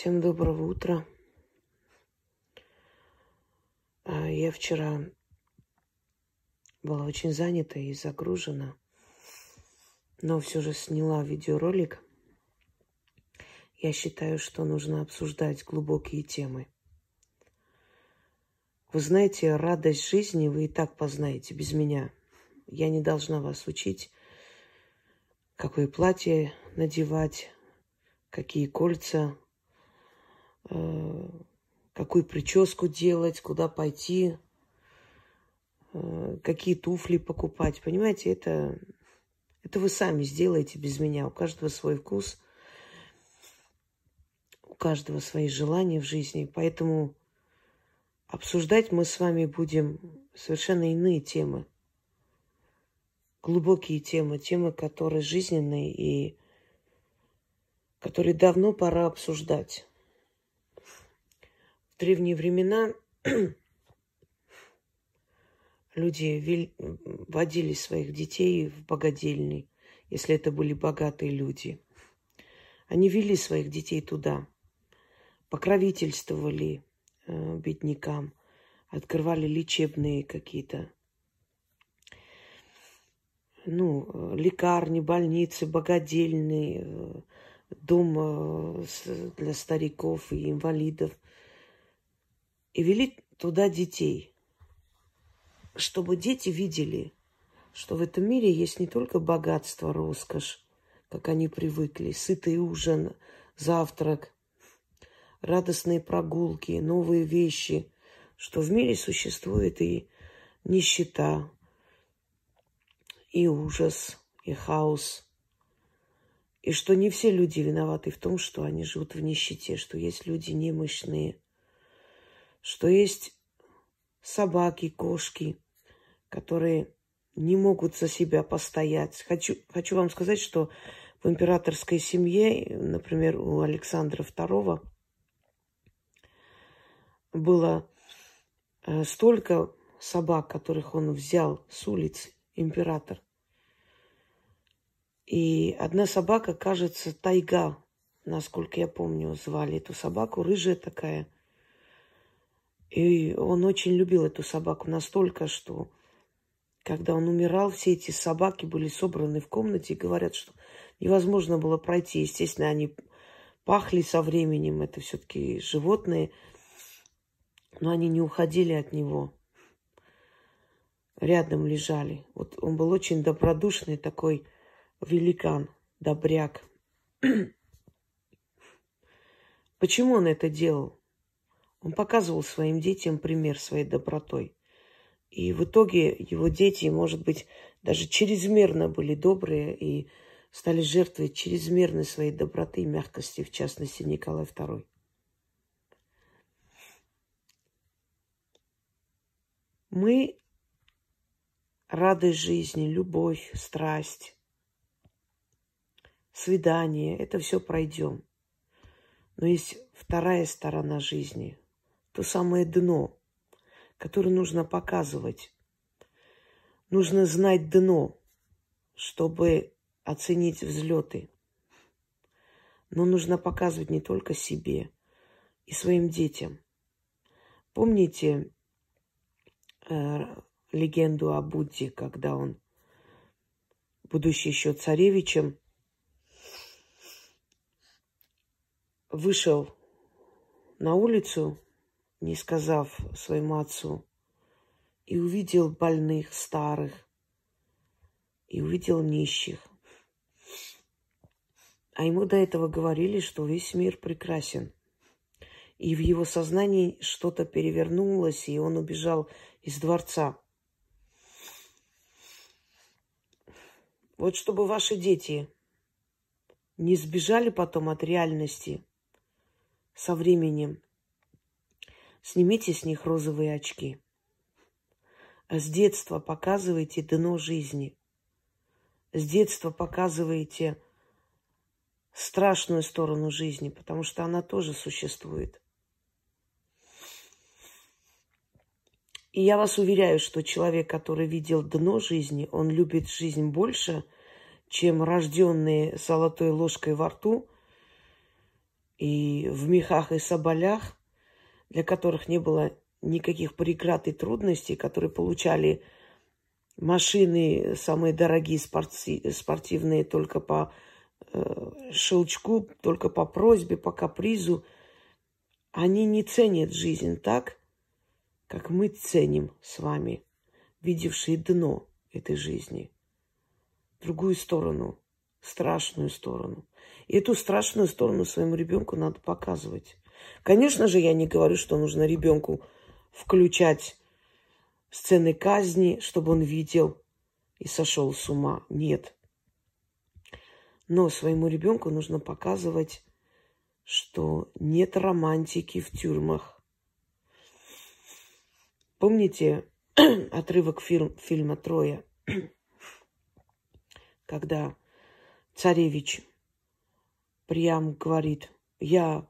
Всем доброго утра. А, Я вчера была очень занята и загружена, но все же сняла видеоролик. Я считаю, что нужно обсуждать глубокие темы. Вы знаете, радость жизни вы и так познаете без меня. Я не должна вас учить, какое платье надевать, какие кольца, какую прическу делать, куда пойти, э, какие туфли покупать. Понимаете, это, это вы сами сделаете без меня. У каждого свой вкус, у каждого свои желания в жизни. Поэтому обсуждать мы с вами будем совершенно иные темы. Глубокие темы, темы, которые жизненные и которые давно пора обсуждать. Древние времена люди водили своих детей в богадельни, если это были богатые люди. Они вели своих детей туда, покровительствовали э, беднякам, открывали лечебные какие-то ну, э, лекарни, больницы, богадельные, э, дом для стариков и инвалидов. И вели туда детей, чтобы дети видели, что в этом мире есть не только богатство, роскошь, как они привыкли, сытый ужин, завтрак, радостные прогулки, новые вещи, что в мире существует и нищета, и ужас, и хаос. И что не все люди виноваты в том, что они живут в нищете, что есть люди немощные, что есть собаки, кошки, которые не могут за себя постоять. Хочу, хочу вам сказать, что в императорской семье, например, у Александра II было э, столько собак, которых он взял с улицы император. И одна собака, кажется, тайга, насколько я помню, звали эту собаку, рыжая такая. И он очень любил эту собаку настолько, что когда он умирал, все эти собаки были собраны в комнате и говорят, что невозможно было пройти. Естественно, они пахли со временем, это все-таки животные, но они не уходили от него рядом лежали. Вот он был очень добродушный такой великан, добряк. Почему он это делал? Он показывал своим детям пример своей добротой. И в итоге его дети, может быть, даже чрезмерно были добрые и стали жертвой чрезмерной своей доброты и мягкости, в частности, Николай II. Мы радость жизни, любовь, страсть, свидание, это все пройдем. Но есть вторая сторона жизни, то самое дно, которое нужно показывать. Нужно знать дно, чтобы оценить взлеты. Но нужно показывать не только себе и своим детям. Помните, э, легенду о Будде, когда он, будучи еще царевичем, вышел на улицу, не сказав своему отцу, и увидел больных, старых, и увидел нищих. А ему до этого говорили, что весь мир прекрасен. И в его сознании что-то перевернулось, и он убежал из дворца. Вот чтобы ваши дети не сбежали потом от реальности со временем, снимите с них розовые очки. А с детства показывайте дно жизни. С детства показывайте страшную сторону жизни, потому что она тоже существует. И я вас уверяю, что человек, который видел дно жизни, он любит жизнь больше, чем рожденные золотой ложкой во рту и в мехах и соболях, для которых не было никаких преград и трудностей, которые получали машины самые дорогие, спорти, спортивные, только по э, щелчку, только по просьбе, по капризу, они не ценят жизнь так, как мы ценим с вами, видевшие дно этой жизни, другую сторону, страшную сторону. И эту страшную сторону своему ребенку надо показывать. Конечно же, я не говорю, что нужно ребенку включать сцены казни, чтобы он видел и сошел с ума. Нет. Но своему ребенку нужно показывать, что нет романтики в тюрьмах. Помните отрывок фильм, фильма «Троя», когда царевич Приям говорит, я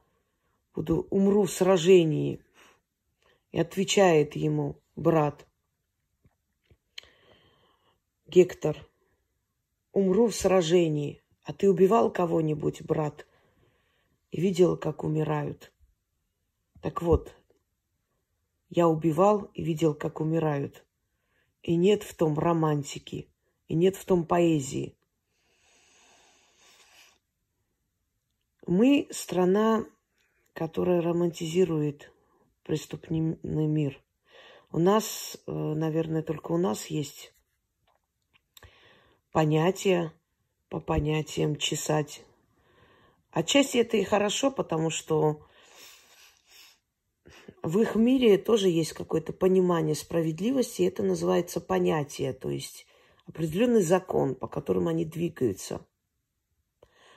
буду, умру в сражении. И отвечает ему брат Гектор, умру в сражении. А ты убивал кого-нибудь, брат? И видел, как умирают. Так вот, я убивал и видел, как умирают. И нет в том романтики, и нет в том поэзии. Мы страна, которая романтизирует преступный мир. У нас, э, наверное, только у нас есть понятие по понятиям чесать. Отчасти это и хорошо, потому что в их мире тоже есть какое-то понимание справедливости, и это называется понятие, то есть определенный закон, по которому они двигаются.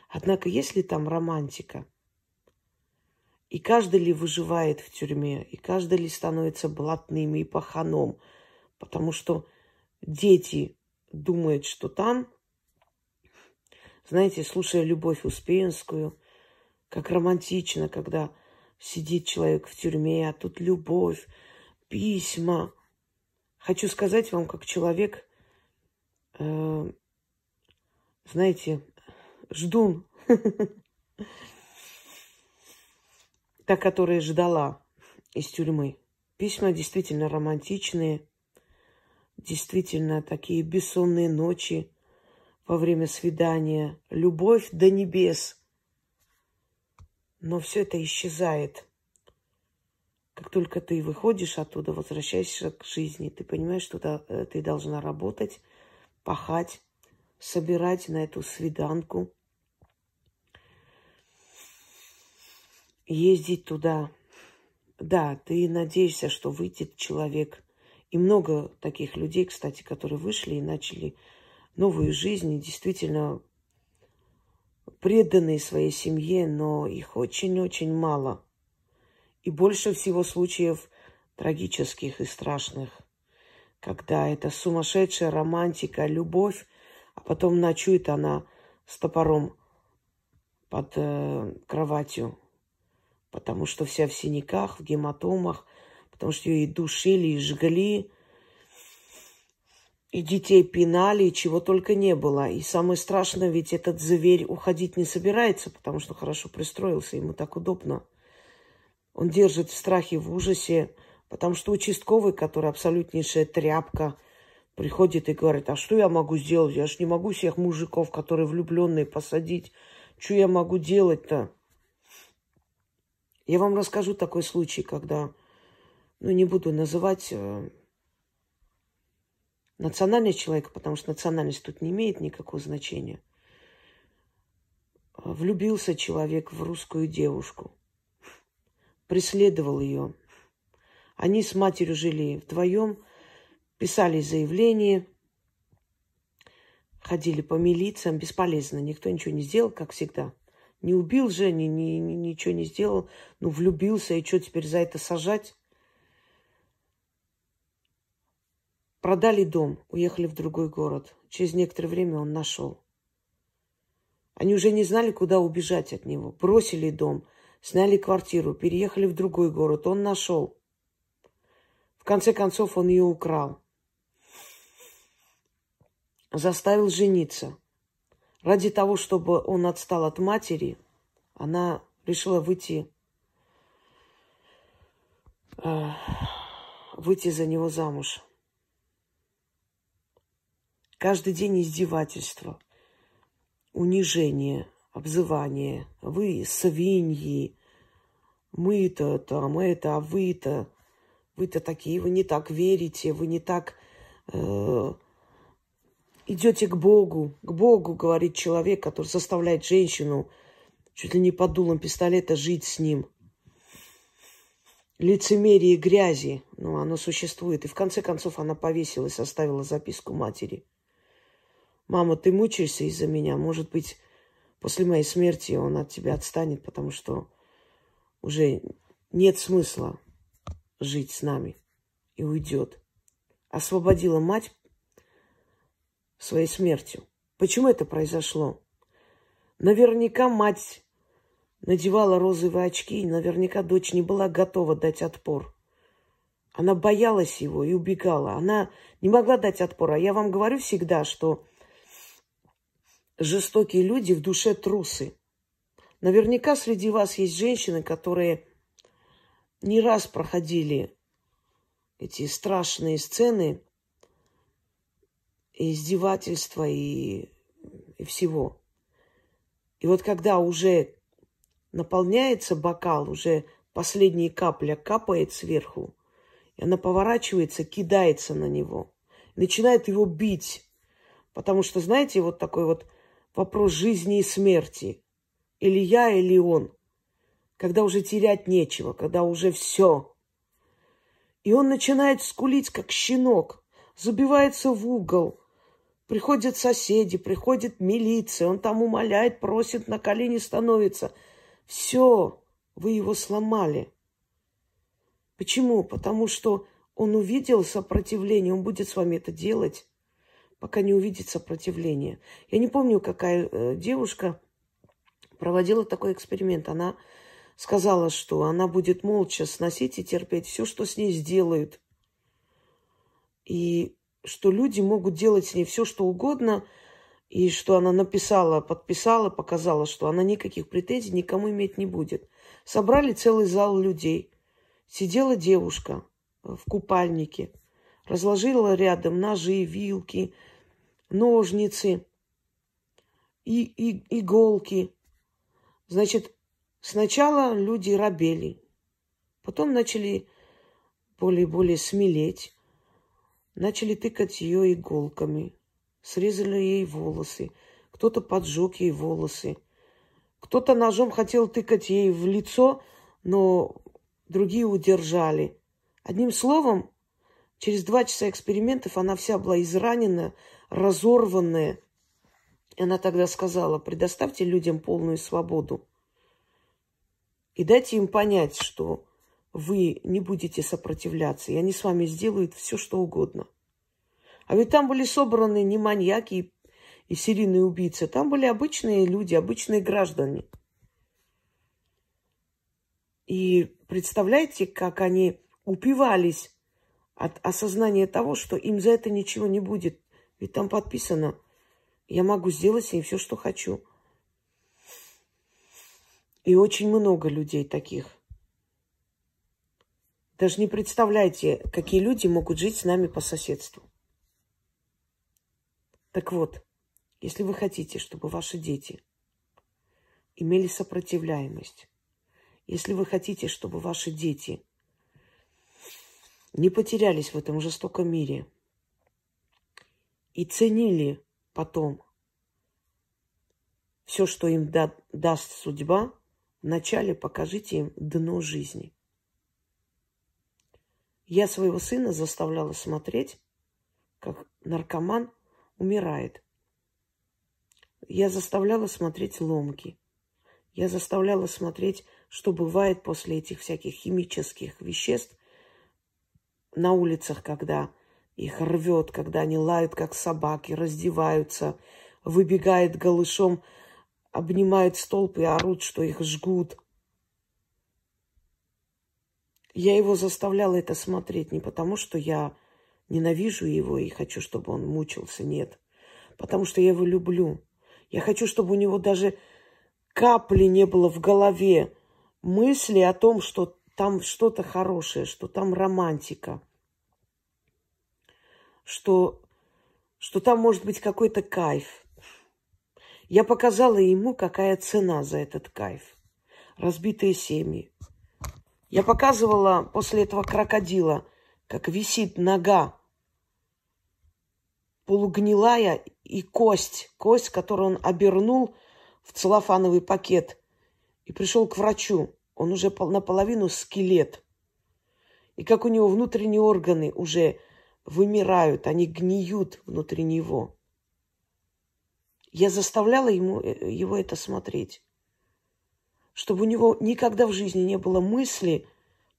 Однако, если там романтика, и каждый ли выживает в тюрьме, и каждый ли становится блатным и паханом, потому что дети думают, что там, знаете, слушая Любовь Успенскую, как романтично, когда сидит человек в тюрьме, а тут любовь, письма. Хочу сказать вам, как человек, э, знаете, ждун. Та, которая ждала из тюрьмы. Письма действительно романтичные, действительно такие бессонные ночи во время свидания, любовь до небес. Но все это исчезает. Как только ты выходишь оттуда, возвращаешься к жизни, ты понимаешь, что э, ты должна работать, пахать, собирать на эту свиданку, ездить туда. Да, ты надеешься, что выйдет человек. И много таких людей, кстати, которые вышли и начали новую жизнь, и действительно преданные своей семье, но их очень-очень мало. И больше всего случаев трагических и страшных, когда это сумасшедшая романтика, любовь а потом ночует она с топором под э, кроватью, потому что вся в синяках, в гематомах, потому что ее и душили, и жгли, и детей пинали, и чего только не было. И самое страшное, ведь этот зверь уходить не собирается, потому что хорошо пристроился, ему так удобно. Он держит в страхе, в ужасе, потому что участковый, который абсолютнейшая тряпка – приходит и говорит, а что я могу сделать? Я ж не могу всех мужиков, которые влюбленные, посадить. Что я могу делать-то? Я вам расскажу такой случай, когда, ну, не буду называть э, национальность человека, потому что национальность тут не имеет никакого значения. Влюбился человек в русскую девушку, преследовал ее. Они с матерью жили вдвоем – писали заявления, ходили по милициям, бесполезно, никто ничего не сделал, как всегда. Не убил же, ни, ни, ничего не сделал, ну, влюбился, и что теперь за это сажать? Продали дом, уехали в другой город. Через некоторое время он нашел. Они уже не знали, куда убежать от него. Бросили дом, сняли квартиру, переехали в другой город. Он нашел. В конце концов, он ее украл заставил жениться. Ради того, чтобы он отстал от матери, она решила выйти, э, выйти за него замуж. Каждый день издевательства, унижение, обзывание. Вы свиньи, мы-то там это, а вы-то, вы-то такие, вы не так верите, вы не так э, идете к Богу. К Богу, говорит человек, который заставляет женщину чуть ли не под дулом пистолета жить с ним. Лицемерие грязи, ну, оно существует. И в конце концов она повесилась, оставила записку матери. Мама, ты мучаешься из-за меня. Может быть, после моей смерти он от тебя отстанет, потому что уже нет смысла жить с нами и уйдет. Освободила мать своей смертью. Почему это произошло? Наверняка мать надевала розовые очки, и наверняка дочь не была готова дать отпор. Она боялась его и убегала. Она не могла дать отпор. А я вам говорю всегда, что жестокие люди в душе трусы. Наверняка среди вас есть женщины, которые не раз проходили эти страшные сцены и издевательства и, и всего. И вот когда уже наполняется бокал, уже последняя капля капает сверху, и она поворачивается, кидается на него, начинает его бить. Потому что, знаете, вот такой вот вопрос жизни и смерти. Или я, или он. Когда уже терять нечего, когда уже все. И он начинает скулить, как щенок, забивается в угол. Приходят соседи, приходит милиция, он там умоляет, просит, на колени становится. Все, вы его сломали. Почему? Потому что он увидел сопротивление, он будет с вами это делать пока не увидит сопротивления. Я не помню, какая э, девушка проводила такой эксперимент. Она сказала, что она будет молча сносить и терпеть все, что с ней сделают. И что люди могут делать с ней все, что угодно, и что она написала, подписала, показала, что она никаких претензий никому иметь не будет. Собрали целый зал людей. Сидела девушка в купальнике, разложила рядом ножи, вилки, ножницы, и, и иголки. Значит, сначала люди рабели, потом начали более-более смелеть, начали тыкать ее иголками, срезали ей волосы, кто-то поджег ей волосы, кто-то ножом хотел тыкать ей в лицо, но другие удержали. Одним словом, через два часа экспериментов она вся была изранена, разорванная. И она тогда сказала, предоставьте людям полную свободу. И дайте им понять, что вы не будете сопротивляться, и они с вами сделают все, что угодно. А ведь там были собраны не маньяки и, серийные убийцы, там были обычные люди, обычные граждане. И представляете, как они упивались от осознания того, что им за это ничего не будет. Ведь там подписано, я могу сделать с ней все, что хочу. И очень много людей таких. Даже не представляете, какие люди могут жить с нами по соседству. Так вот, если вы хотите, чтобы ваши дети имели сопротивляемость, если вы хотите, чтобы ваши дети не потерялись в этом жестоком мире – и ценили потом все, что им да, даст судьба, вначале покажите им дно жизни. Я своего сына заставляла смотреть, как наркоман умирает. Я заставляла смотреть ломки. Я заставляла смотреть, что бывает после этих всяких химических веществ на улицах, когда их рвет, когда они лают, как собаки, раздеваются, выбегают голышом, обнимают столб и орут, что их жгут. Я его заставляла это смотреть не потому, что я ненавижу его и хочу, чтобы он мучился, нет. Потому что я его люблю. Я хочу, чтобы у него даже капли не было в голове мысли о том, что там что-то хорошее, что там романтика, что, что там может быть какой-то кайф. Я показала ему, какая цена за этот кайф. Разбитые семьи. Я показывала после этого крокодила, как висит нога полугнилая и кость, кость, которую он обернул в целлофановый пакет и пришел к врачу. Он уже наполовину скелет. И как у него внутренние органы уже вымирают, они гниют внутри него. Я заставляла ему, э, его это смотреть, чтобы у него никогда в жизни не было мысли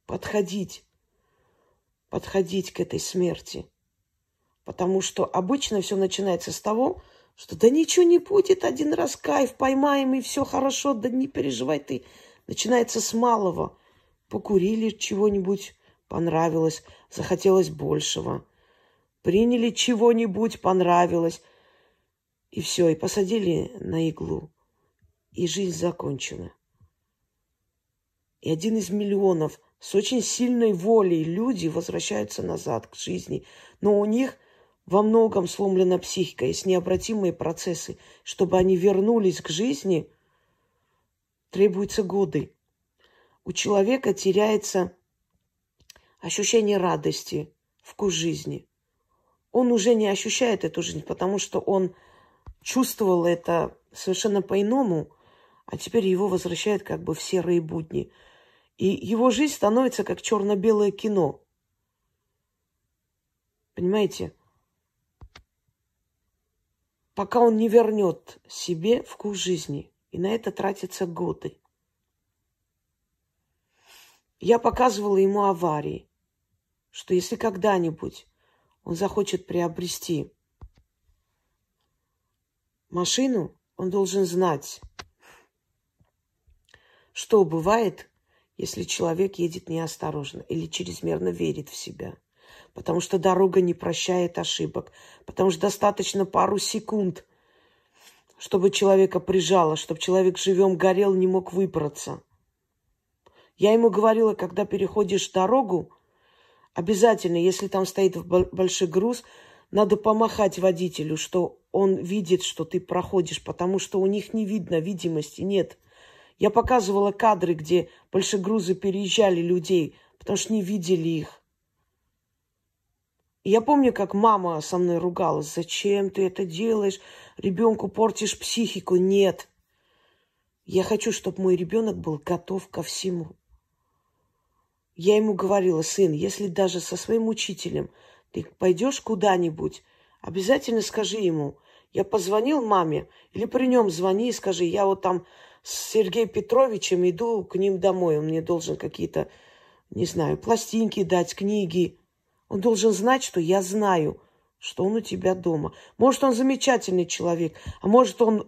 подходить, подходить к этой смерти. Потому что обычно все начинается с того, что да ничего не будет, один раз кайф поймаем, и все хорошо, да не переживай ты. Начинается с малого. Покурили чего-нибудь, понравилось, захотелось большего. Приняли чего-нибудь, понравилось. И все, и посадили на иглу. И жизнь закончена. И один из миллионов с очень сильной волей люди возвращаются назад к жизни. Но у них во многом сломлена психика, есть необратимые процессы. Чтобы они вернулись к жизни, требуются годы. У человека теряется ощущение радости, вкус жизни. Он уже не ощущает эту жизнь, потому что он чувствовал это совершенно по-иному, а теперь его возвращают как бы в серые будни. И его жизнь становится как черно-белое кино. Понимаете? пока он не вернет себе вкус жизни. И на это тратятся годы. Я показывала ему аварии, что если когда-нибудь он захочет приобрести машину, он должен знать, что бывает, если человек едет неосторожно или чрезмерно верит в себя потому что дорога не прощает ошибок, потому что достаточно пару секунд, чтобы человека прижало, чтобы человек живем горел, не мог выбраться. Я ему говорила, когда переходишь дорогу, обязательно, если там стоит большой груз, надо помахать водителю, что он видит, что ты проходишь, потому что у них не видно видимости, нет. Я показывала кадры, где большегрузы переезжали людей, потому что не видели их я помню, как мама со мной ругалась. Зачем ты это делаешь? Ребенку портишь психику. Нет. Я хочу, чтобы мой ребенок был готов ко всему. Я ему говорила, сын, если даже со своим учителем ты пойдешь куда-нибудь, обязательно скажи ему, я позвонил маме, или при нем звони и скажи, я вот там с Сергеем Петровичем иду к ним домой, он мне должен какие-то, не знаю, пластинки дать, книги. Он должен знать, что я знаю, что он у тебя дома. Может, он замечательный человек, а может, он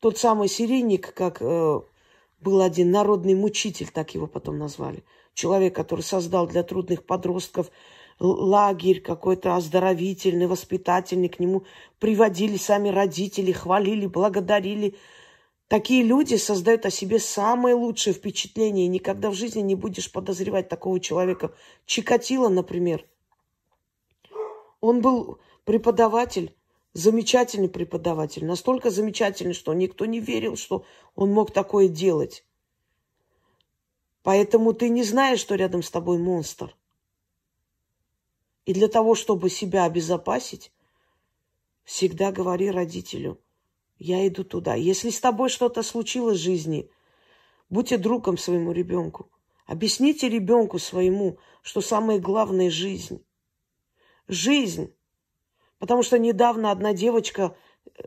тот самый серийник, как э, был один народный мучитель, так его потом назвали. Человек, который создал для трудных подростков лагерь какой-то оздоровительный, воспитательный. К нему приводили сами родители, хвалили, благодарили. Такие люди создают о себе самое лучшее впечатление. И никогда в жизни не будешь подозревать такого человека. Чикатило, например. Он был преподаватель, замечательный преподаватель. Настолько замечательный, что никто не верил, что он мог такое делать. Поэтому ты не знаешь, что рядом с тобой монстр. И для того, чтобы себя обезопасить, всегда говори родителю, я иду туда. Если с тобой что-то случилось в жизни, будьте другом своему ребенку. Объясните ребенку своему, что самое главное – жизнь. Жизнь. Потому что недавно одна девочка э,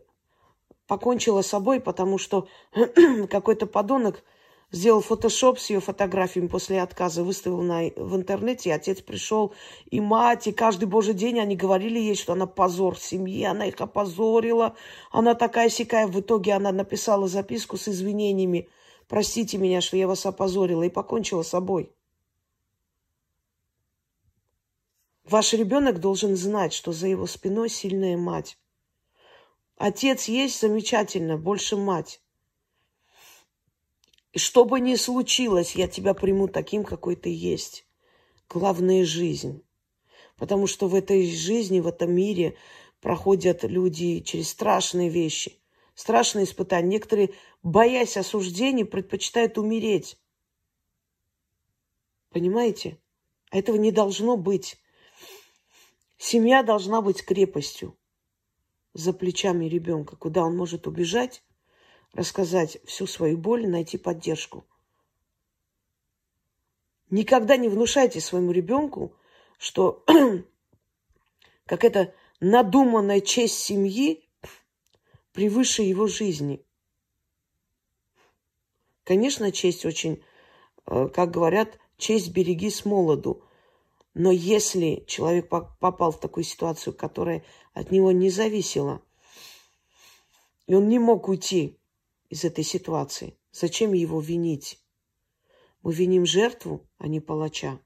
покончила с собой, потому что какой-то подонок сделал фотошоп с ее фотографиями после отказа, выставил на, в интернете, и отец пришел, и мать, и каждый божий день они говорили ей, что она позор семьи, она их опозорила, она такая сякая. В итоге она написала записку с извинениями, простите меня, что я вас опозорила, и покончила с собой. Ваш ребенок должен знать, что за его спиной сильная мать. Отец есть замечательно, больше мать. И что бы ни случилось, я тебя приму таким, какой ты есть. Главное – жизнь. Потому что в этой жизни, в этом мире проходят люди через страшные вещи, страшные испытания. Некоторые, боясь осуждений, предпочитают умереть. Понимаете? А этого не должно быть. Семья должна быть крепостью за плечами ребенка, куда он может убежать, рассказать всю свою боль, найти поддержку. Никогда не внушайте своему ребенку, что как это надуманная честь семьи превыше его жизни. Конечно, честь очень, э, как говорят, честь береги с молоду. Но если человек попал в такую ситуацию, которая от него не зависела, и он не мог уйти из этой ситуации, зачем его винить? Мы виним жертву, а не палача.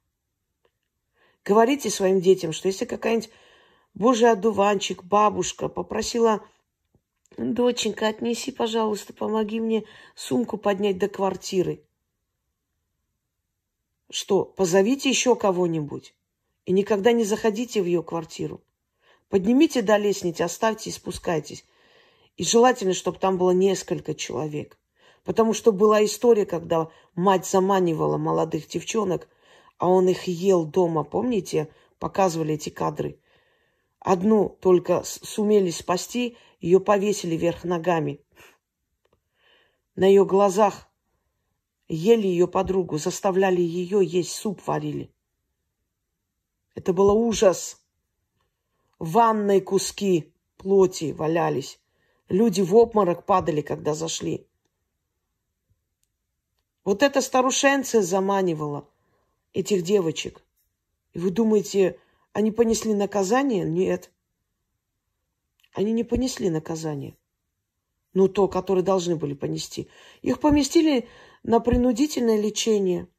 Говорите своим детям, что если какая-нибудь божий одуванчик, бабушка попросила, доченька, отнеси, пожалуйста, помоги мне сумку поднять до квартиры. Что, позовите еще кого-нибудь и никогда не заходите в ее квартиру. Поднимите до лестницы, оставьте и спускайтесь. И желательно, чтобы там было несколько человек. Потому что была история, когда мать заманивала молодых девчонок, а он их ел дома. Помните, показывали эти кадры? Одну только сумели спасти, ее повесили вверх ногами. На ее глазах ели ее подругу, заставляли ее есть суп варили. Это было ужас. В ванной куски плоти валялись. Люди в обморок падали, когда зашли. Вот эта старушенция заманивала этих девочек. И вы думаете, они понесли наказание? Нет. Они не понесли наказание. Ну, то, которое должны были понести. Их поместили на принудительное лечение.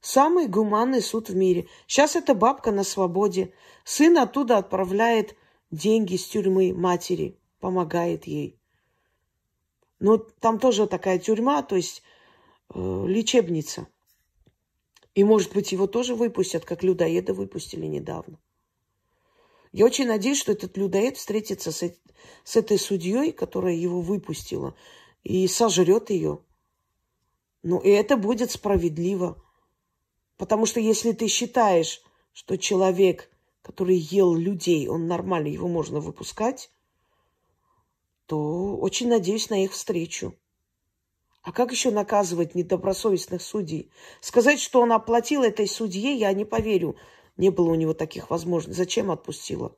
Самый гуманный суд в мире. Сейчас эта бабка на свободе. Сын оттуда отправляет деньги с тюрьмы матери, помогает ей. Но там тоже такая тюрьма, то есть э, лечебница. И, может быть, его тоже выпустят, как людоеда выпустили недавно. Я очень надеюсь, что этот людоед встретится с, с этой судьей, которая его выпустила, и сожрет ее. Ну, и это будет справедливо. Потому что если ты считаешь, что человек, который ел людей, он нормальный, его можно выпускать, то очень надеюсь на их встречу. А как еще наказывать недобросовестных судей? Сказать, что он оплатил этой судье, я не поверю. Не было у него таких возможностей. Зачем отпустила?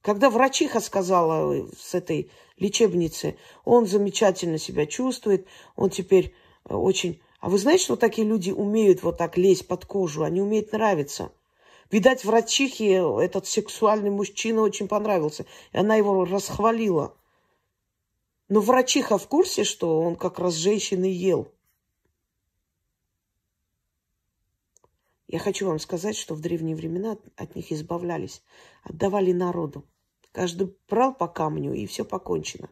Когда врачиха сказала э, с этой лечебницы, он замечательно себя чувствует, он теперь э, очень... А вы знаете, что такие люди умеют вот так лезть под кожу? Они умеют нравиться. Видать, врачихе этот сексуальный мужчина очень понравился, и она его расхвалила. Но врачиха в курсе, что он как раз женщины ел. Я хочу вам сказать, что в древние времена от них избавлялись, отдавали народу. Каждый брал по камню, и все покончено.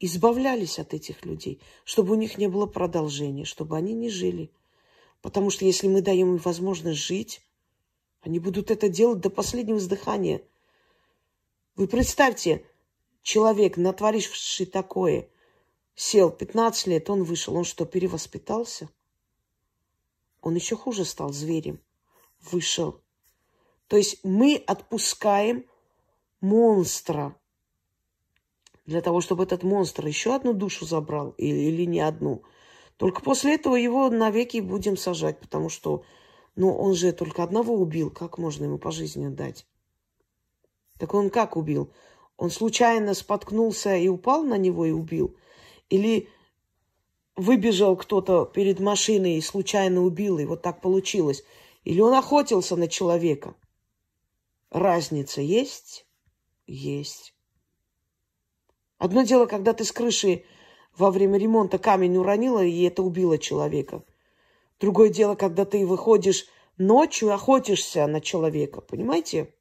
Избавлялись от этих людей, чтобы у них не было продолжения, чтобы они не жили. Потому что если мы даем им возможность жить, они будут это делать до последнего вздыхания. Вы представьте, человек, натворивший такое, сел 15 лет, он вышел, он что, перевоспитался? Он еще хуже стал зверем. Вышел. То есть мы отпускаем монстра. Для того, чтобы этот монстр еще одну душу забрал или, или не одну. Только после этого его навеки будем сажать, потому что ну, он же только одного убил. Как можно ему по жизни дать? Так он как убил? Он случайно споткнулся и упал на него и убил? Или выбежал кто-то перед машиной и случайно убил, и вот так получилось? Или он охотился на человека? Разница есть? есть. Одно дело, когда ты с крыши во время ремонта камень уронила, и это убило человека. Другое дело, когда ты выходишь ночью и охотишься на человека. Понимаете?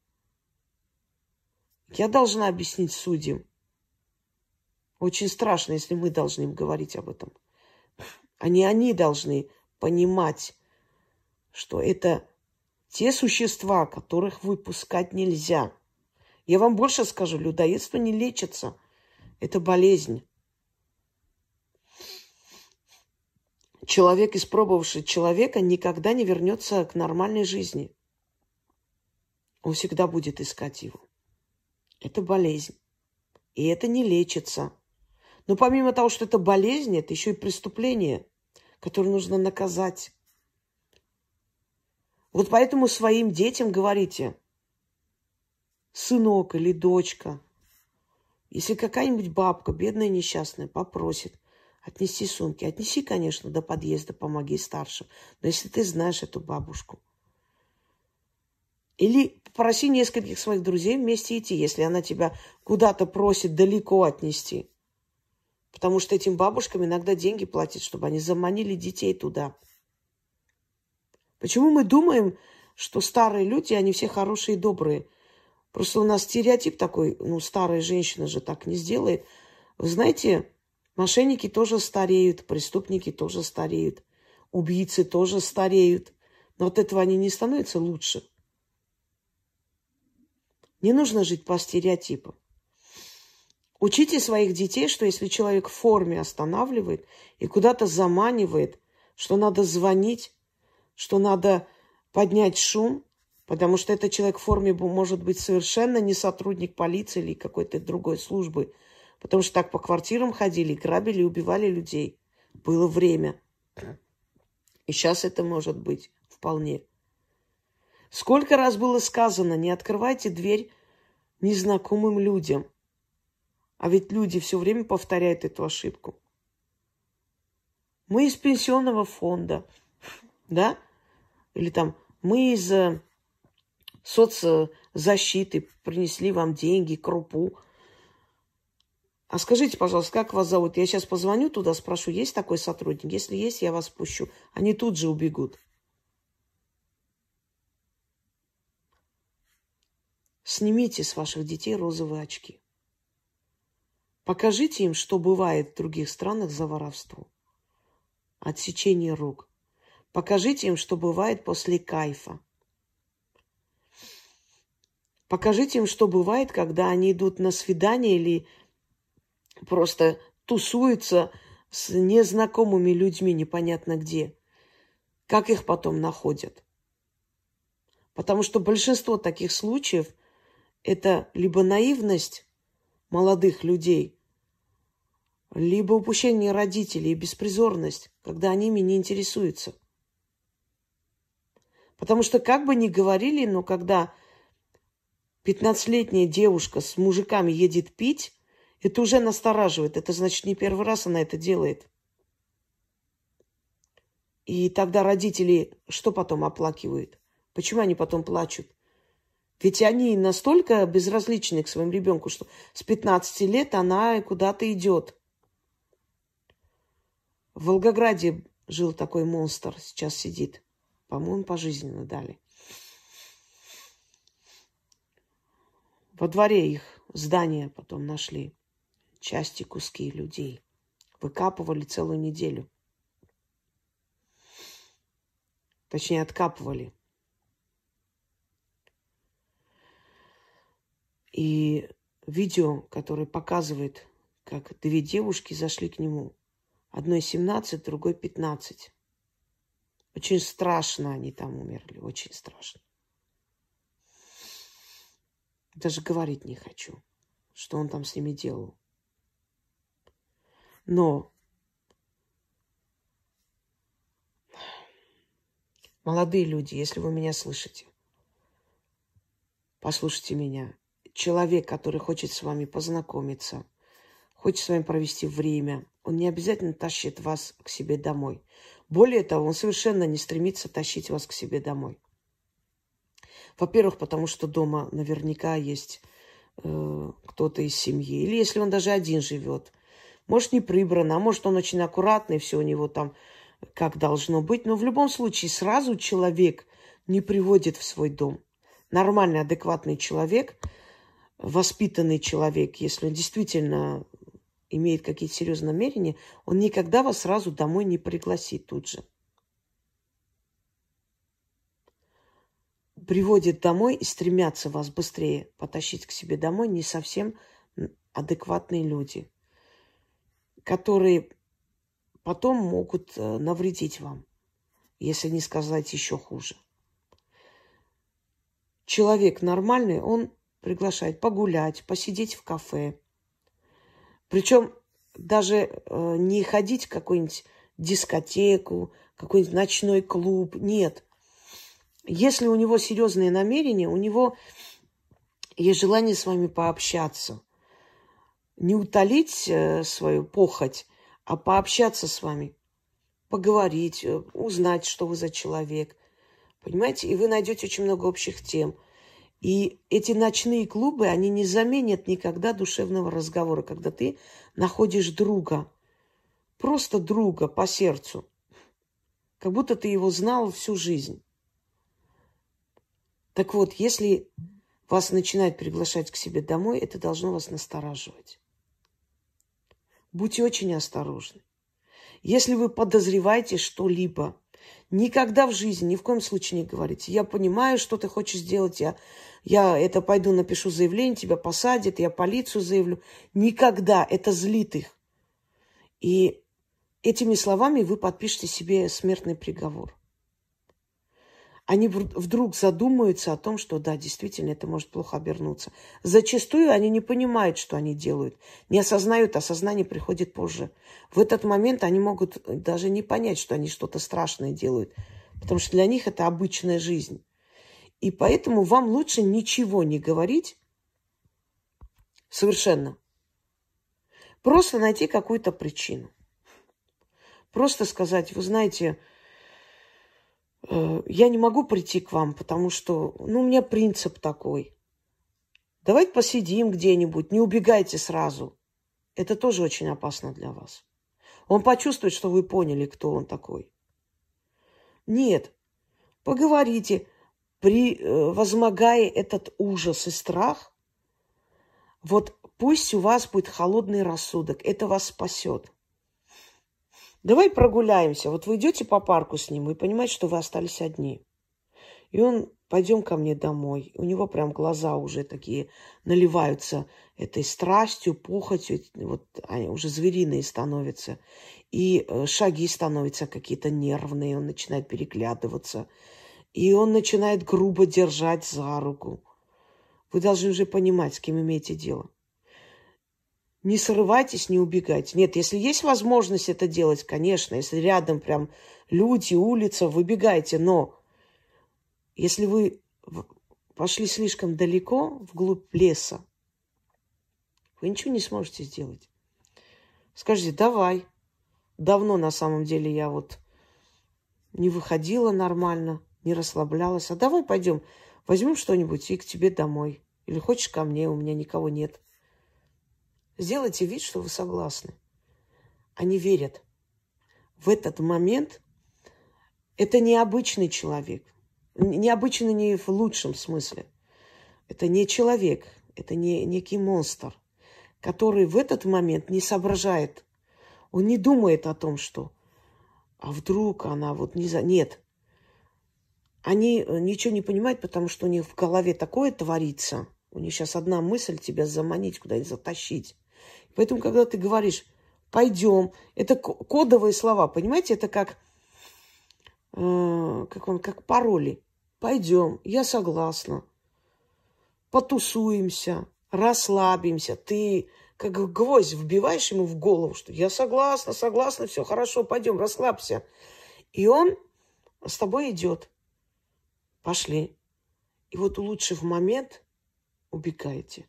Я должна объяснить судьям. Очень страшно, если мы должны им говорить об этом. Не они должны понимать, что это те существа, которых выпускать нельзя. Я вам больше скажу, людоедство не лечится. Это болезнь. Человек, испробовавший человека, никогда не вернется к нормальной жизни. Он всегда будет искать его. Это болезнь. И это не лечится. Но помимо того, что это болезнь, это еще и преступление, которое нужно наказать. Вот поэтому своим детям говорите, сынок или дочка, если какая-нибудь бабка, бедная несчастная, попросит отнести сумки, отнеси, конечно, до подъезда, помоги старшим. Но если ты знаешь эту бабушку, или попроси нескольких своих друзей вместе идти, если она тебя куда-то просит далеко отнести. Потому что этим бабушкам иногда деньги платят, чтобы они заманили детей туда. Почему мы думаем, что старые люди, они все хорошие и добрые? Просто у нас стереотип такой, ну, старая женщина же так не сделает. Вы знаете, мошенники тоже стареют, преступники тоже стареют, убийцы тоже стареют. Но от этого они не становятся лучше. Не нужно жить по стереотипам. Учите своих детей, что если человек в форме останавливает и куда-то заманивает, что надо звонить, что надо поднять шум, потому что этот человек в форме может быть совершенно не сотрудник полиции или какой-то другой службы, потому что так по квартирам ходили, грабили, убивали людей. Было время. И сейчас это может быть вполне. Сколько раз было сказано, не открывайте дверь незнакомым людям – а ведь люди все время повторяют эту ошибку. Мы из пенсионного фонда, да? Или там мы из э, соцзащиты принесли вам деньги, крупу. А скажите, пожалуйста, как вас зовут? Я сейчас позвоню туда, спрошу, есть такой сотрудник? Если есть, я вас пущу. Они тут же убегут. Снимите с ваших детей розовые очки. Покажите им, что бывает в других странах за воровство. Отсечение рук. Покажите им, что бывает после кайфа. Покажите им, что бывает, когда они идут на свидание или просто тусуются с незнакомыми людьми непонятно где. Как их потом находят? Потому что большинство таких случаев – это либо наивность молодых людей – либо упущение родителей и беспризорность, когда они ими не интересуются. Потому что как бы ни говорили, но когда 15-летняя девушка с мужиками едет пить, это уже настораживает. Это значит, не первый раз она это делает. И тогда родители что потом оплакивают? Почему они потом плачут? Ведь они настолько безразличны к своему ребенку, что с 15 лет она куда-то идет – в Волгограде жил такой монстр, сейчас сидит. По-моему, пожизненно дали. Во дворе их здания потом нашли. Части, куски людей. Выкапывали целую неделю. Точнее, откапывали. И видео, которое показывает, как две девушки зашли к нему Одной 17, другой 15. Очень страшно они там умерли, очень страшно. Даже говорить не хочу, что он там с ними делал. Но молодые люди, если вы меня слышите, послушайте меня. Человек, который хочет с вами познакомиться, хочет с вами провести время – он не обязательно тащит вас к себе домой. Более того, он совершенно не стремится тащить вас к себе домой. Во-первых, потому что дома наверняка есть э, кто-то из семьи. Или если он даже один живет. Может, не прибрано, а может, он очень аккуратный, все у него там как должно быть. Но в любом случае сразу человек не приводит в свой дом. Нормальный, адекватный человек, воспитанный человек, если он действительно имеет какие-то серьезные намерения, он никогда вас сразу домой не пригласит тут же. Приводит домой и стремятся вас быстрее потащить к себе домой не совсем адекватные люди, которые потом могут э, навредить вам, если не сказать еще хуже. Человек нормальный, он приглашает погулять, посидеть в кафе. Причем даже э, не ходить в какую-нибудь дискотеку, какой-нибудь ночной клуб. Нет. Если у него серьезные намерения, у него есть желание с вами пообщаться. Не утолить э, свою похоть, а пообщаться с вами, поговорить, э, узнать, что вы за человек. Понимаете? И вы найдете очень много общих тем. И эти ночные клубы, они не заменят никогда душевного разговора, когда ты находишь друга, просто друга по сердцу, как будто ты его знал всю жизнь. Так вот, если вас начинают приглашать к себе домой, это должно вас настораживать. Будьте очень осторожны. Если вы подозреваете что-либо, никогда в жизни, ни в коем случае не говорите. Я понимаю, что ты хочешь сделать, я, я это пойду напишу заявление, тебя посадят, я полицию заявлю. Никогда. Это злит их. И этими словами вы подпишете себе смертный приговор они вдруг задумаются о том, что да, действительно, это может плохо обернуться. Зачастую они не понимают, что они делают, не осознают, осознание приходит позже. В этот момент они могут даже не понять, что они что-то страшное делают, потому что для них это обычная жизнь. И поэтому вам лучше ничего не говорить совершенно. Просто найти какую-то причину. Просто сказать, вы знаете, Э, я не могу прийти к вам, потому что, ну, у меня принцип такой. Давайте посидим где-нибудь, не убегайте сразу. Это тоже очень опасно для вас. Он почувствует, что вы поняли, кто он такой. Нет, поговорите, при, э, этот ужас и страх, вот пусть у вас будет холодный рассудок, это вас спасет. Давай прогуляемся. Вот вы идете по парку с ним, и понимаете, что вы остались одни. И он, пойдем ко мне домой. У него прям глаза уже такие наливаются этой страстью, похотью. Вот они уже звериные становятся. И э, шаги становятся какие-то нервные. Он начинает переглядываться. И он начинает грубо держать за руку. Вы должны уже понимать, с кем имеете дело. Не срывайтесь, не убегайте. Нет, если есть возможность это делать, конечно, если рядом прям люди, улица, выбегайте. Но если вы пошли слишком далеко, вглубь леса, вы ничего не сможете сделать. Скажите, давай. Давно на самом деле я вот не выходила нормально, не расслаблялась. А давай пойдем, возьмем что-нибудь и к тебе домой. Или хочешь ко мне, у меня никого нет. Сделайте вид, что вы согласны. Они верят. В этот момент это необычный человек. Необычный не в лучшем смысле. Это не человек, это не некий монстр, который в этот момент не соображает. Он не думает о том, что а вдруг она вот не за... Нет. Они э, ничего не понимают, потому что у них в голове такое творится. У них сейчас одна мысль тебя заманить, куда-нибудь затащить. Поэтому, когда ты говоришь «пойдем», это кодовые слова, понимаете? Это как, э, как, он, как пароли. «Пойдем, я согласна». Потусуемся, расслабимся. Ты как гвоздь вбиваешь ему в голову, что я согласна, согласна, все хорошо, пойдем, расслабься. И он с тобой идет. Пошли. И вот улучшив момент, убегаете.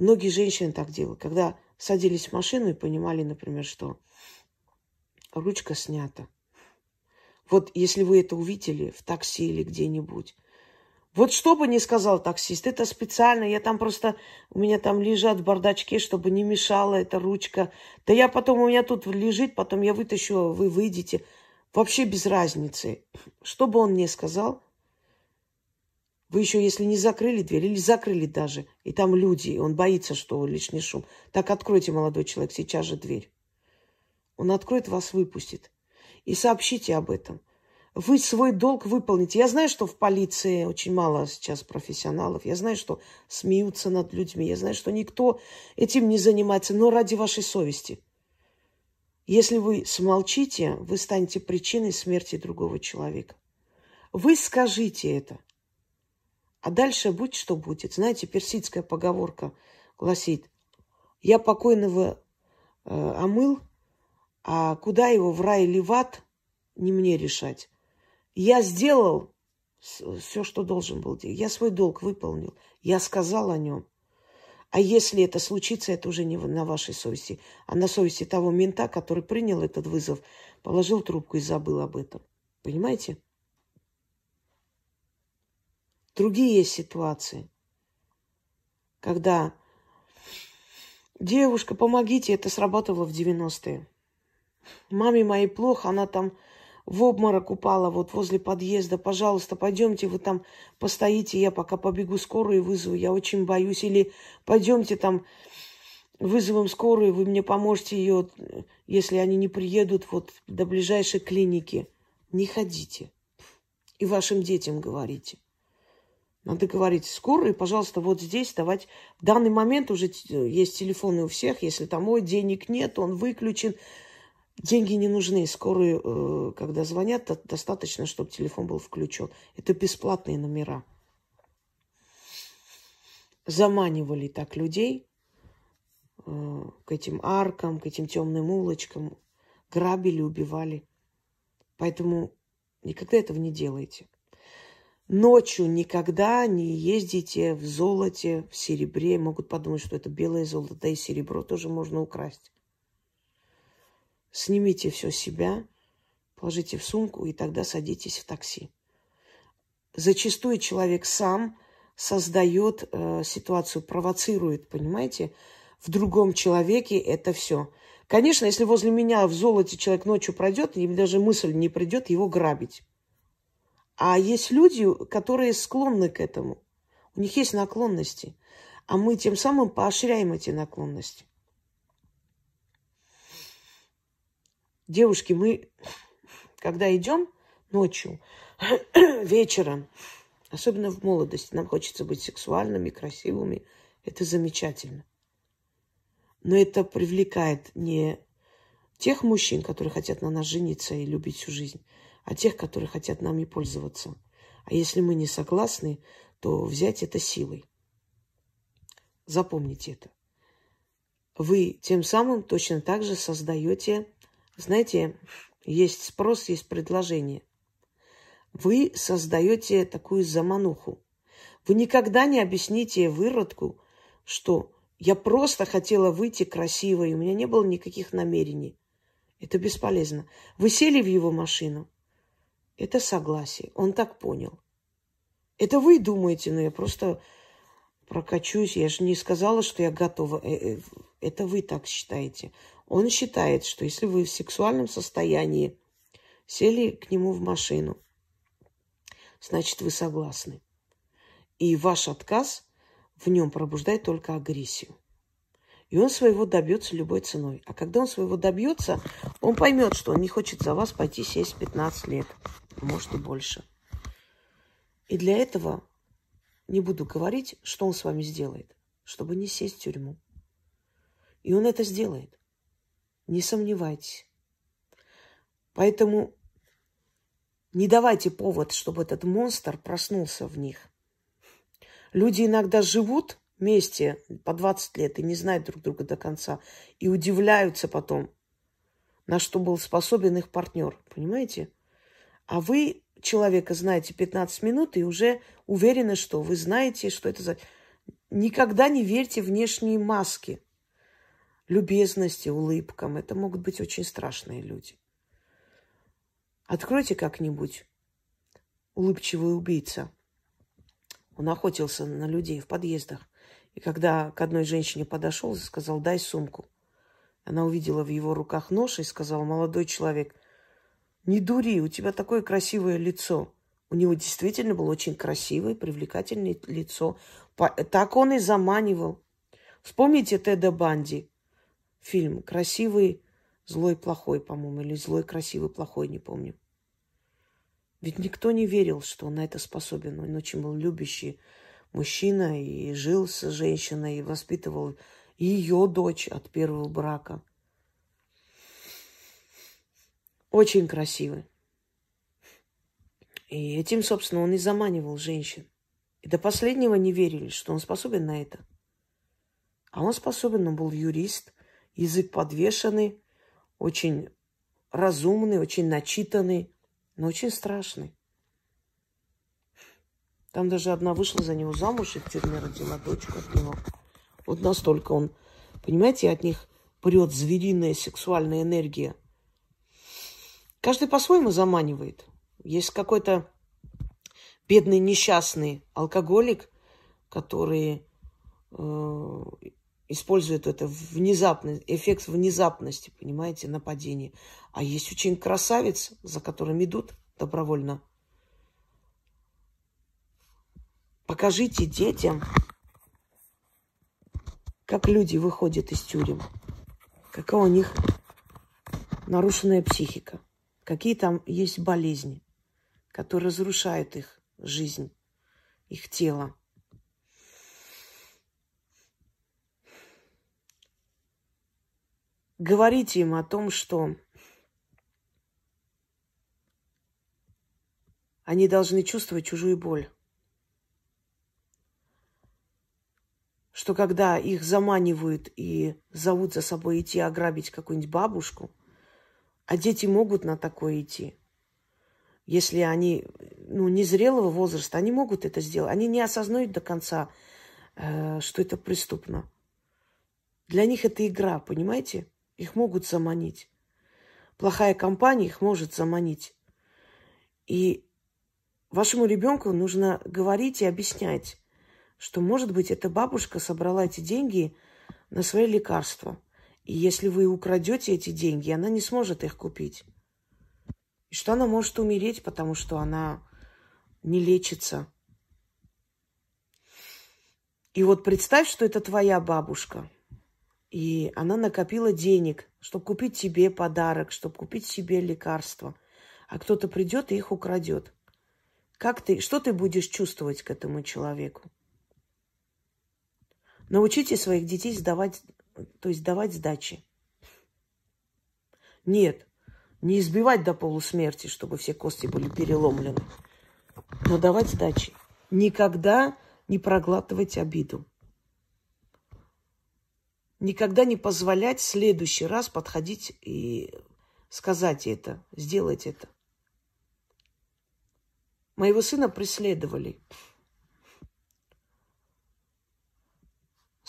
Многие женщины так делают, когда садились в машину и понимали, например, что ручка снята. Вот если вы это увидели в такси или где-нибудь, вот что бы ни сказал таксист, это специально, я там просто, у меня там лежат в бардачке, чтобы не мешала эта ручка. Да я потом, у меня тут лежит, потом я вытащу, вы выйдете. Вообще без разницы. Что бы он ни сказал, Вы еще, если не закрыли дверь, или закрыли даже, и там люди, он боится, что лишний шум, так откройте, молодой человек, сейчас же дверь. Он откроет, вас выпустит. И сообщите об этом. Вы свой долг выполните. Я знаю, что в полиции очень мало сейчас профессионалов. Я знаю, что смеются над людьми. Я знаю, что никто этим не занимается, но ради вашей совести. Если вы смолчите, вы станете причиной смерти другого человека. Вы скажите это. А дальше будь что будет. Знаете, персидская поговорка гласит, я покойного э, омыл, а куда его в рай или в ад, не мне решать. Я сделал все, что должен был делать. Я свой долг выполнил. Я сказал о нем. А если это случится, это уже не на вашей совести, а на совести того мента, который принял этот вызов, положил трубку и забыл об этом. Понимаете? Другие ситуации, когда девушка, помогите, это сработало в 90-е. Маме моей плохо, она там в обморок упала вот возле подъезда. Пожалуйста, пойдемте, вы там постоите, я пока побегу скорую вызову, я очень боюсь. Или пойдемте там, вызовем скорую, вы мне поможете ее, если они не приедут вот до ближайшей клиники. Не ходите. И вашим детям говорите. Надо говорить скорую, пожалуйста, вот здесь давать. В данный момент уже есть телефоны у всех. Если там, ой, денег нет, он выключен. Деньги не нужны. Скорую, э, когда звонят, достаточно, чтобы телефон был включен. Это бесплатные номера. Заманивали так людей э, к этим аркам, к этим темным улочкам. Грабили, убивали. Поэтому никогда этого не делайте. Ночью никогда не ездите в золоте, в серебре. Могут подумать, что это белое золото, да и серебро тоже можно украсть. Снимите все себя, положите в сумку и тогда садитесь в такси. Зачастую человек сам создает э, ситуацию, провоцирует, понимаете? В другом человеке это все. Конечно, если возле меня в золоте человек ночью пройдет, и даже мысль не придет его грабить. А есть люди, которые склонны к этому. У них есть наклонности. А мы тем самым поощряем эти наклонности. Девушки, мы, когда идем ночью, вечером, особенно в молодости, нам хочется быть сексуальными, красивыми. Это замечательно. Но это привлекает не тех мужчин, которые хотят на нас жениться и любить всю жизнь, а тех, которые хотят нами пользоваться. А если мы не согласны, то взять это силой. Запомните это. Вы тем самым точно так же создаете, знаете, есть спрос, есть предложение. Вы создаете такую замануху. Вы никогда не объясните выродку, что я просто хотела выйти красивой, у меня не было никаких намерений. Это бесполезно. Вы сели в его машину, это согласие. Он так понял. Это вы думаете, но я просто прокачусь. Я же не сказала, что я готова. Э, э, это вы так считаете. Он считает, что если вы в сексуальном состоянии сели к нему в машину, значит, вы согласны. И ваш отказ в нем пробуждает только агрессию. И он своего добьется любой ценой. А когда он своего добьется, он поймет, что он не хочет за вас пойти сесть 15 лет может и больше. И для этого не буду говорить, что он с вами сделает, чтобы не сесть в тюрьму. И он это сделает. Не сомневайтесь. Поэтому не давайте повод, чтобы этот монстр проснулся в них. Люди иногда живут вместе по 20 лет и не знают друг друга до конца. И удивляются потом, на что был способен их партнер. Понимаете? А вы человека знаете 15 минут и уже уверены, что вы знаете, что это за... Никогда не верьте внешней маске, любезности, улыбкам. Это могут быть очень страшные люди. Откройте как-нибудь улыбчивый убийца. Он охотился на людей в подъездах. И когда к одной женщине подошел и сказал, дай сумку. Она увидела в его руках нож и сказала, молодой человек, не дури, у тебя такое красивое лицо. У него действительно было очень красивое, привлекательное лицо. Так он и заманивал. Вспомните Теда Банди. Фильм «Красивый, злой, плохой», по-моему, или «Злой, красивый, плохой», не помню. Ведь никто не верил, что он на это способен. Он очень был любящий мужчина и жил с женщиной, и воспитывал ее дочь от первого брака. Очень красивый. И этим, собственно, он и заманивал женщин. И до последнего не верили, что он способен на это. А он способен, он был юрист, язык подвешенный, очень разумный, очень начитанный, но очень страшный. Там даже одна вышла за него замуж и в тюрьме родила дочку от него. Вот настолько он, понимаете, от них прет звериная сексуальная энергия. Каждый по-своему заманивает. Есть какой-то бедный несчастный алкоголик, который э, использует это внезапный эффект внезапности, понимаете, нападения. А есть очень красавец, за которым идут добровольно. Покажите детям, как люди выходят из тюрем, какая у них нарушенная психика, какие там есть болезни, которые разрушают их жизнь, их тело. Говорите им о том, что они должны чувствовать чужую боль. Что когда их заманивают и зовут за собой идти ограбить какую-нибудь бабушку, а дети могут на такое идти, если они ну, незрелого возраста, они могут это сделать. Они не осознают до конца, э, что это преступно. Для них это игра, понимаете? Их могут заманить. Плохая компания их может заманить. И вашему ребенку нужно говорить и объяснять, что, может быть, эта бабушка собрала эти деньги на свои лекарства. И если вы украдете эти деньги, она не сможет их купить. И что она может умереть, потому что она не лечится. И вот представь, что это твоя бабушка – и она накопила денег, чтобы купить тебе подарок, чтобы купить себе лекарства. А кто-то придет и их украдет. Как ты, что ты будешь чувствовать к этому человеку? Научите своих детей сдавать, то есть давать сдачи. Нет, не избивать до полусмерти, чтобы все кости были переломлены, но давать сдачи. Никогда не проглатывать обиду никогда не позволять в следующий раз подходить и сказать это, сделать это. Моего сына преследовали.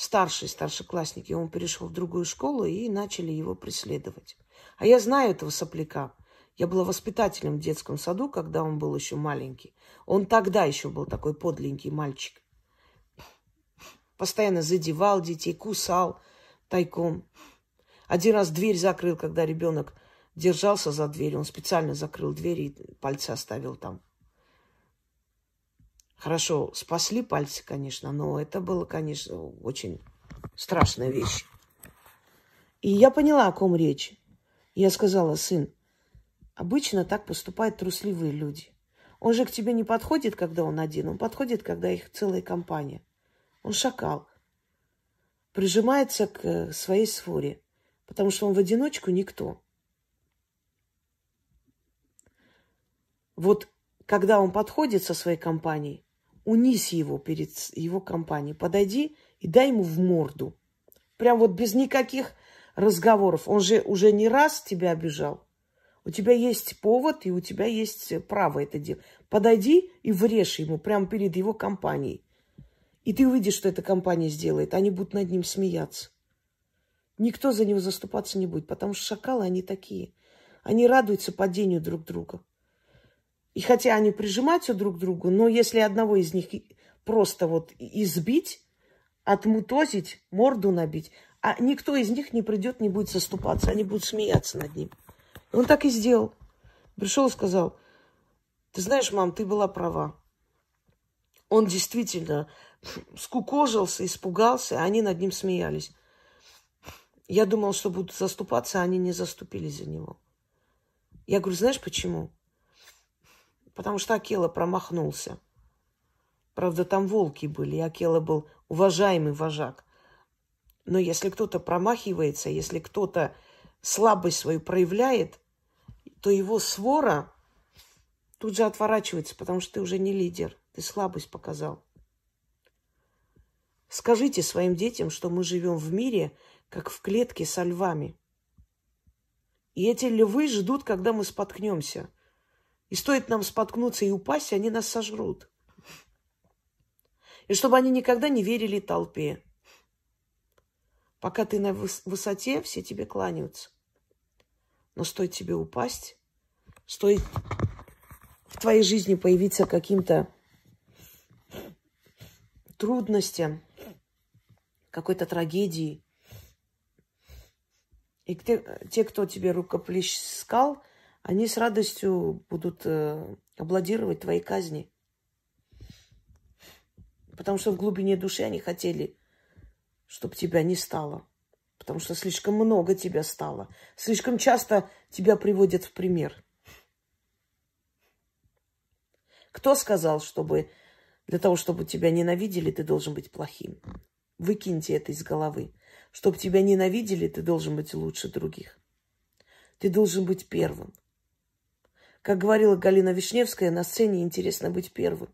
Старший, старшеклассники, он перешел в другую школу и начали его преследовать. А я знаю этого сопляка. Я была воспитателем в детском саду, когда он был еще маленький. Он тогда еще был такой подленький мальчик. Постоянно задевал детей, кусал – тайком. Один раз дверь закрыл, когда ребенок держался за дверь. Он специально закрыл дверь и пальцы оставил там. Хорошо, спасли пальцы, конечно, но это было, конечно, очень страшная вещь. И я поняла, о ком речь. Я сказала, сын, обычно так поступают трусливые люди. Он же к тебе не подходит, когда он один, он подходит, когда их целая компания. Он шакал прижимается к э, своей сфоре, потому что он в одиночку никто. Вот когда он подходит со своей компанией, унись его перед его компанией, подойди и дай ему в морду. Прям вот без никаких разговоров. Он же уже не раз тебя обижал. У тебя есть повод, и у тебя есть право это делать. Подойди и врежь ему прямо перед его компанией. И ты увидишь, что эта компания сделает. Они будут над ним смеяться. Никто за него заступаться не будет, потому что шакалы они такие. Они радуются падению друг друга. И хотя они прижимаются друг к другу, но если одного из них просто вот избить, отмутозить, морду набить, а никто из них не придет, не будет заступаться, они будут смеяться над ним. Он так и сделал. Пришел и сказал, Ты знаешь, мам, ты была права. Он действительно скукожился, испугался, а они над ним смеялись. Я думал, что будут заступаться, а они не заступились за него. Я говорю, знаешь почему? Потому что Акела промахнулся. Правда, там волки были, и Акела был уважаемый вожак. Но если кто-то промахивается, если кто-то слабость свою проявляет, то его свора тут же отворачивается, потому что ты уже не лидер, ты слабость показал. Скажите своим детям, что мы живем в мире, как в клетке со львами. И эти львы ждут, когда мы споткнемся. И стоит нам споткнуться и упасть, они нас сожрут. И чтобы они никогда не верили толпе. Пока ты на высоте, все тебе кланяются. Но стоит тебе упасть, стоит в твоей жизни появиться каким-то трудностям, какой-то трагедии. И те, те, кто тебе рукоплескал, они с радостью будут э, обладировать твоей казни. Потому что в глубине души они хотели, чтобы тебя не стало. Потому что слишком много тебя стало. Слишком часто тебя приводят в пример. Кто сказал, чтобы для того, чтобы тебя ненавидели, ты должен быть плохим? Выкиньте это из головы. Чтобы тебя ненавидели, ты должен быть лучше других. Ты должен быть первым. Как говорила Галина Вишневская, на сцене интересно быть первым.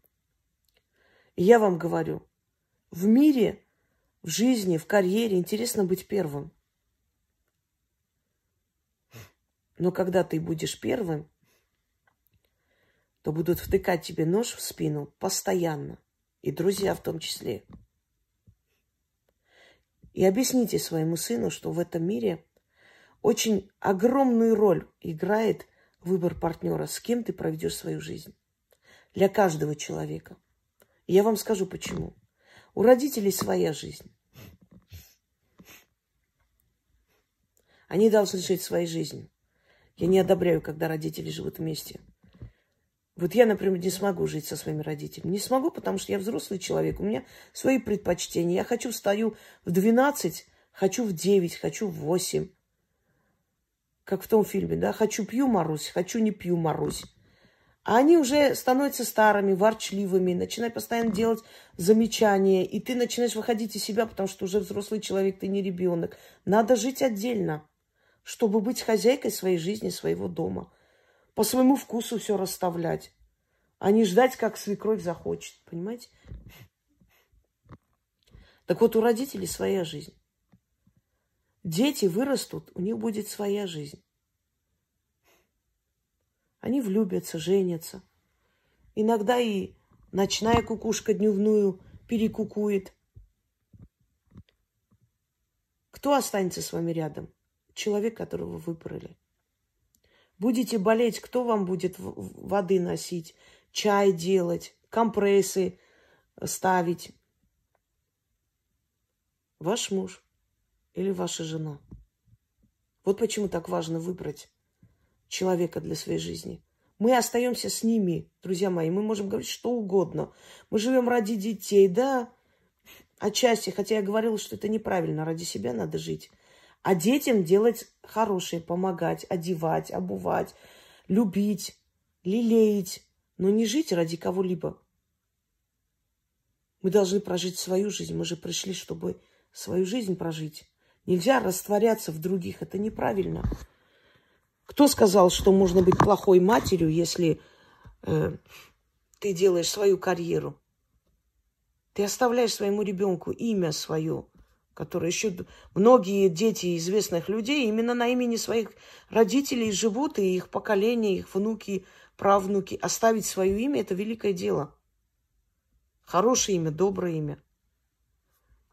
И я вам говорю, в мире в жизни, в карьере интересно быть первым. Но когда ты будешь первым, то будут втыкать тебе нож в спину постоянно. И друзья в том числе. И объясните своему сыну, что в этом мире очень огромную роль играет выбор партнера, с кем ты проведешь свою жизнь. Для каждого человека. Я вам скажу почему. У родителей своя жизнь. Они должны жить своей жизнью. Я не одобряю, когда родители живут вместе. Вот я, например, не смогу жить со своими родителями. Не смогу, потому что я взрослый человек. У меня свои предпочтения. Я хочу встаю в 12, хочу в 9, хочу в 8. Как в том фильме, да? Хочу пью Марусь, хочу не пью Марусь. А они уже становятся старыми, ворчливыми, начинают постоянно делать замечания, и ты начинаешь выходить из себя, потому что уже взрослый человек, ты не ребенок. Надо жить отдельно, чтобы быть хозяйкой своей жизни, своего дома. По своему вкусу все расставлять, а не ждать, как свекровь захочет, понимаете? Так вот, у родителей своя жизнь. Дети вырастут, у них будет своя жизнь. Они влюбятся, женятся. Иногда и ночная кукушка дневную перекукует. Кто останется с вами рядом? Человек, которого вы выбрали. Будете болеть, кто вам будет воды носить, чай делать, компрессы ставить? Ваш муж или ваша жена? Вот почему так важно выбрать человека для своей жизни. Мы остаемся с ними, друзья мои. Мы можем говорить что угодно. Мы живем ради детей, да, отчасти, хотя я говорила, что это неправильно, ради себя надо жить. А детям делать хорошее, помогать, одевать, обувать, любить, лелеять, но не жить ради кого-либо. Мы должны прожить свою жизнь. Мы же пришли, чтобы свою жизнь прожить. Нельзя растворяться в других. Это неправильно. Кто сказал, что можно быть плохой матерью, если э, ты делаешь свою карьеру? Ты оставляешь своему ребенку имя свое, которое еще многие дети известных людей именно на имени своих родителей живут, и их поколения, их внуки, правнуки. Оставить свое имя – это великое дело. Хорошее имя, доброе имя.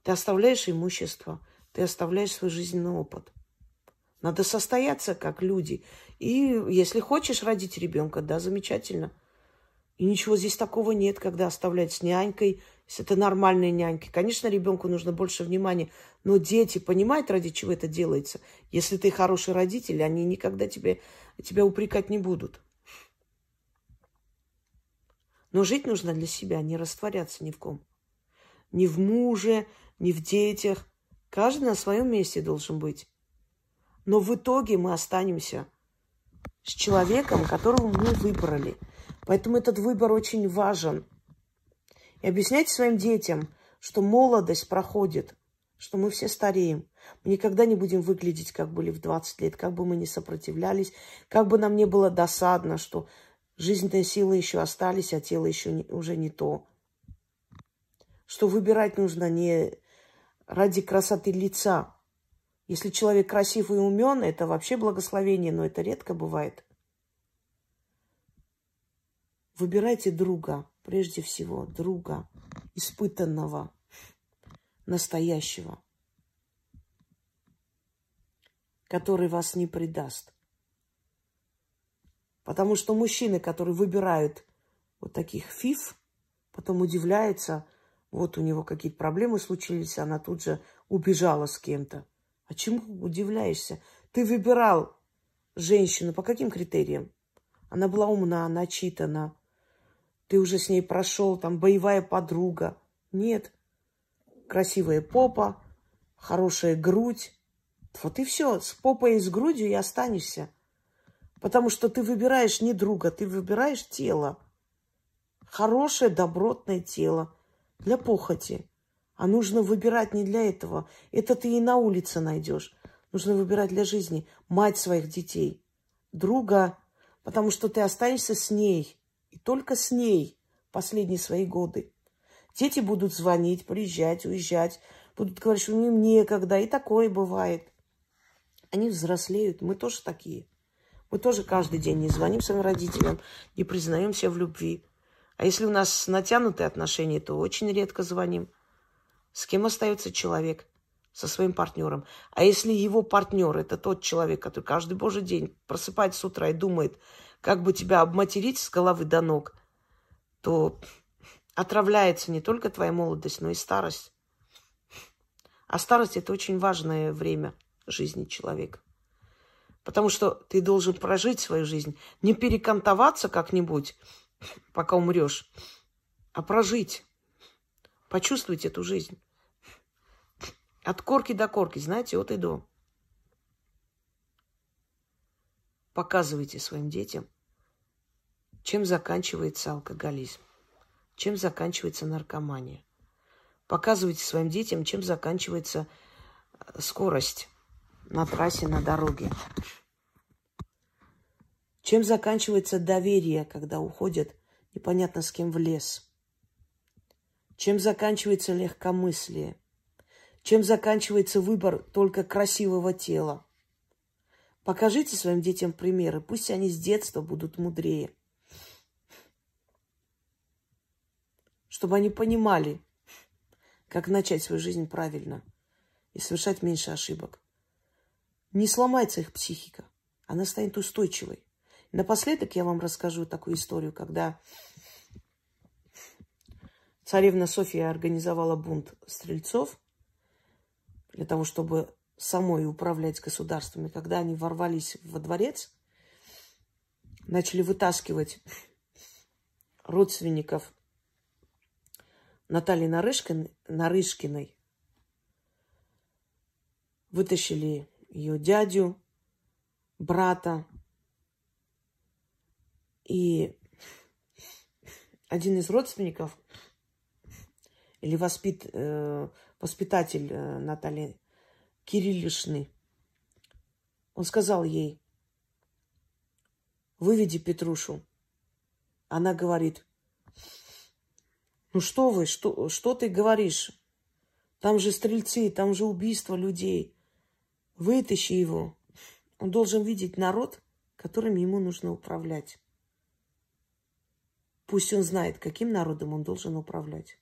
Ты оставляешь имущество, ты оставляешь свой жизненный опыт – надо состояться как люди. И если хочешь родить ребенка, да, замечательно. И ничего здесь такого нет, когда оставлять с нянькой, если это нормальные няньки. Конечно, ребенку нужно больше внимания, но дети понимают, ради чего это делается. Если ты хороший родитель, они никогда тебе, тебя упрекать не будут. Но жить нужно для себя, не растворяться ни в ком. Ни в муже, ни в детях. Каждый на своем месте должен быть. Но в итоге мы останемся с человеком, которого мы выбрали. Поэтому этот выбор очень важен. И объясняйте своим детям, что молодость проходит, что мы все стареем. Мы никогда не будем выглядеть, как были в 20 лет, как бы мы ни сопротивлялись, как бы нам не было досадно, что жизненные силы еще остались, а тело еще не, уже не то. Что выбирать нужно не ради красоты лица. Если человек красивый и умен, это вообще благословение, но это редко бывает. Выбирайте друга, прежде всего, друга, испытанного, настоящего, который вас не предаст. Потому что мужчины, которые выбирают вот таких фиф, потом удивляются, вот у него какие-то проблемы случились, она тут же убежала с кем-то. А чему удивляешься? Ты выбирал женщину по каким критериям? Она была умна, начитана, ты уже с ней прошел, там, боевая подруга. Нет. Красивая попа, хорошая грудь. Вот и все. С попой и с грудью и останешься. Потому что ты выбираешь не друга, ты выбираешь тело. Хорошее, добротное тело для похоти. А нужно выбирать не для этого. Это ты и на улице найдешь. Нужно выбирать для жизни мать своих детей, друга, потому что ты останешься с ней. И только с ней последние свои годы. Дети будут звонить, приезжать, уезжать. Будут говорить, что им некогда. И такое бывает. Они взрослеют. Мы тоже такие. Мы тоже каждый день не звоним своим родителям, не признаемся в любви. А если у нас натянутые отношения, то очень редко звоним. С кем остается человек? Со своим партнером. А если его партнер это тот человек, который каждый божий день просыпается с утра и думает, как бы тебя обматерить с головы до ног, то отравляется не только твоя молодость, но и старость. А старость – это очень важное время жизни человека. Потому что ты должен прожить свою жизнь, не перекантоваться как-нибудь, пока умрешь, а прожить, почувствовать эту жизнь. От корки до корки, знаете, от и до. Показывайте своим детям, чем заканчивается алкоголизм, чем заканчивается наркомания. Показывайте своим детям, чем заканчивается э, скорость на трассе, на дороге. Чем заканчивается доверие, когда уходят непонятно с кем в лес. Чем заканчивается легкомыслие. Чем заканчивается выбор только красивого тела. Покажите своим детям примеры, пусть они с детства будут мудрее. чтобы они понимали, как начать свою жизнь правильно и совершать меньше ошибок. Не сломается их психика, она станет устойчивой. Напоследок я вам расскажу такую историю, когда царевна София организовала бунт стрельцов для того, чтобы самой управлять государствами. Когда они ворвались во дворец, начали вытаскивать родственников Натальи Нарышкин, Нарышкиной вытащили ее дядю, брата. И один из родственников или воспит, э, воспитатель э, Натальи Кириллишны, он сказал ей, выведи Петрушу. Она говорит, ну что вы, что, что ты говоришь? Там же стрельцы, там же убийство людей. Вытащи его. Он должен видеть народ, которым ему нужно управлять. Пусть он знает, каким народом он должен управлять.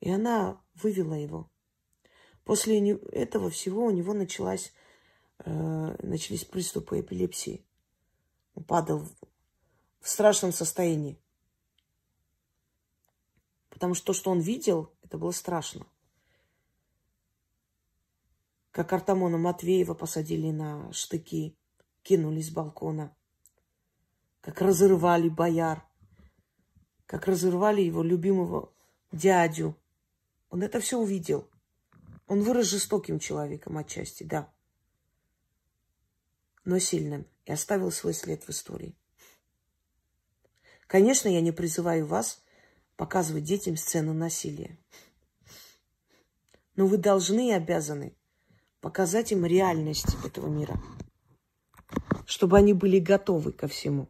И она вывела его. После этого всего у него началась, э, начались приступы эпилепсии. Он падал в страшном состоянии. Потому что то, что он видел, это было страшно. Как Артамона Матвеева посадили на штыки, кинули с балкона. Как разрывали бояр. Как разорвали его любимого дядю. Он это все увидел. Он вырос жестоким человеком отчасти, да. Но сильным. И оставил свой след в истории. Конечно, я не призываю вас показывать детям сцену насилия. Но вы должны и обязаны показать им реальность этого мира, чтобы они были готовы ко всему.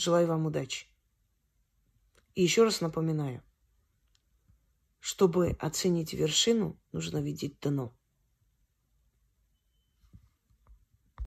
Желаю вам удачи. И еще раз напоминаю, чтобы оценить вершину, нужно видеть дно.